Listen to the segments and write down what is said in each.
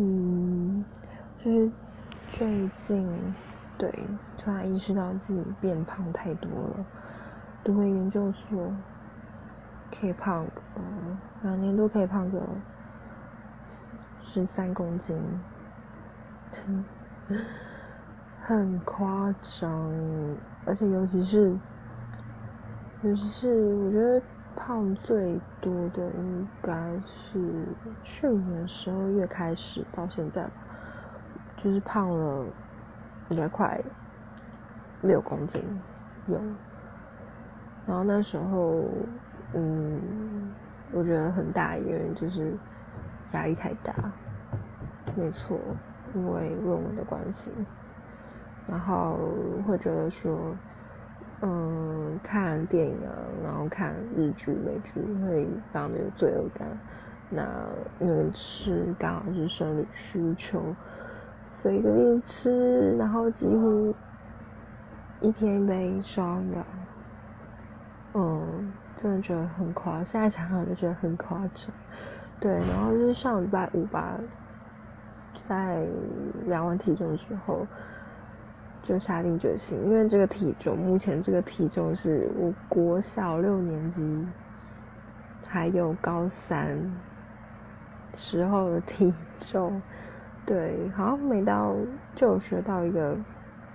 嗯，就是最近对突然意识到自己变胖太多了，读个研究所可以胖个两年多可以胖个十三公斤，很夸张，而且尤其是尤其是我觉得。胖最多的应该是去年十二月开始到现在吧，就是胖了应该快六公斤有。然后那时候，嗯，我觉得很大一个原因就是压力太大，没错，因为论文的关系，然后会觉得说。嗯，看电影啊，然后看日剧、美剧会非常的有罪恶感。那那个吃刚好是生理需求，所以就一直吃，然后几乎一天一杯双的。嗯，真的觉得很夸，现在想想就觉得很夸张。对，然后就是上礼拜五吧，在量完体重之后。就下定决心，因为这个体重，目前这个体重是我国小六年级还有高三时候的体重。对，好像每到就学到一个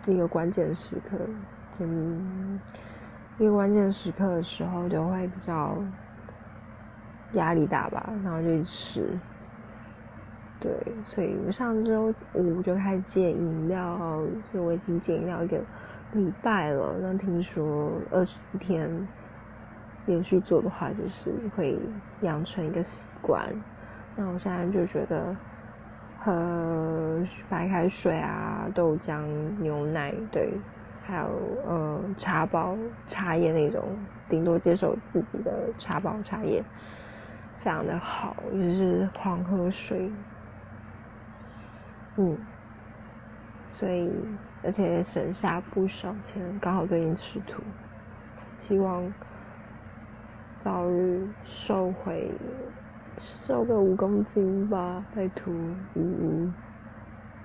一个关键时刻，嗯，一个关键时刻的时候就会比较压力大吧，然后就一吃。对，所以我上周五就开始戒饮料，所以我已经戒饮料一个礼拜了。那听说二十天连续做的话，就是会养成一个习惯。那我现在就觉得喝白开水啊、豆浆、牛奶，对，还有呃茶包、茶叶那种，顶多接受自己的茶包、茶叶，非常的好，就是狂喝水。嗯，所以而且省下不少钱，刚好最近吃土，希望早日瘦回瘦个五公斤吧，拜托，嗯嗯。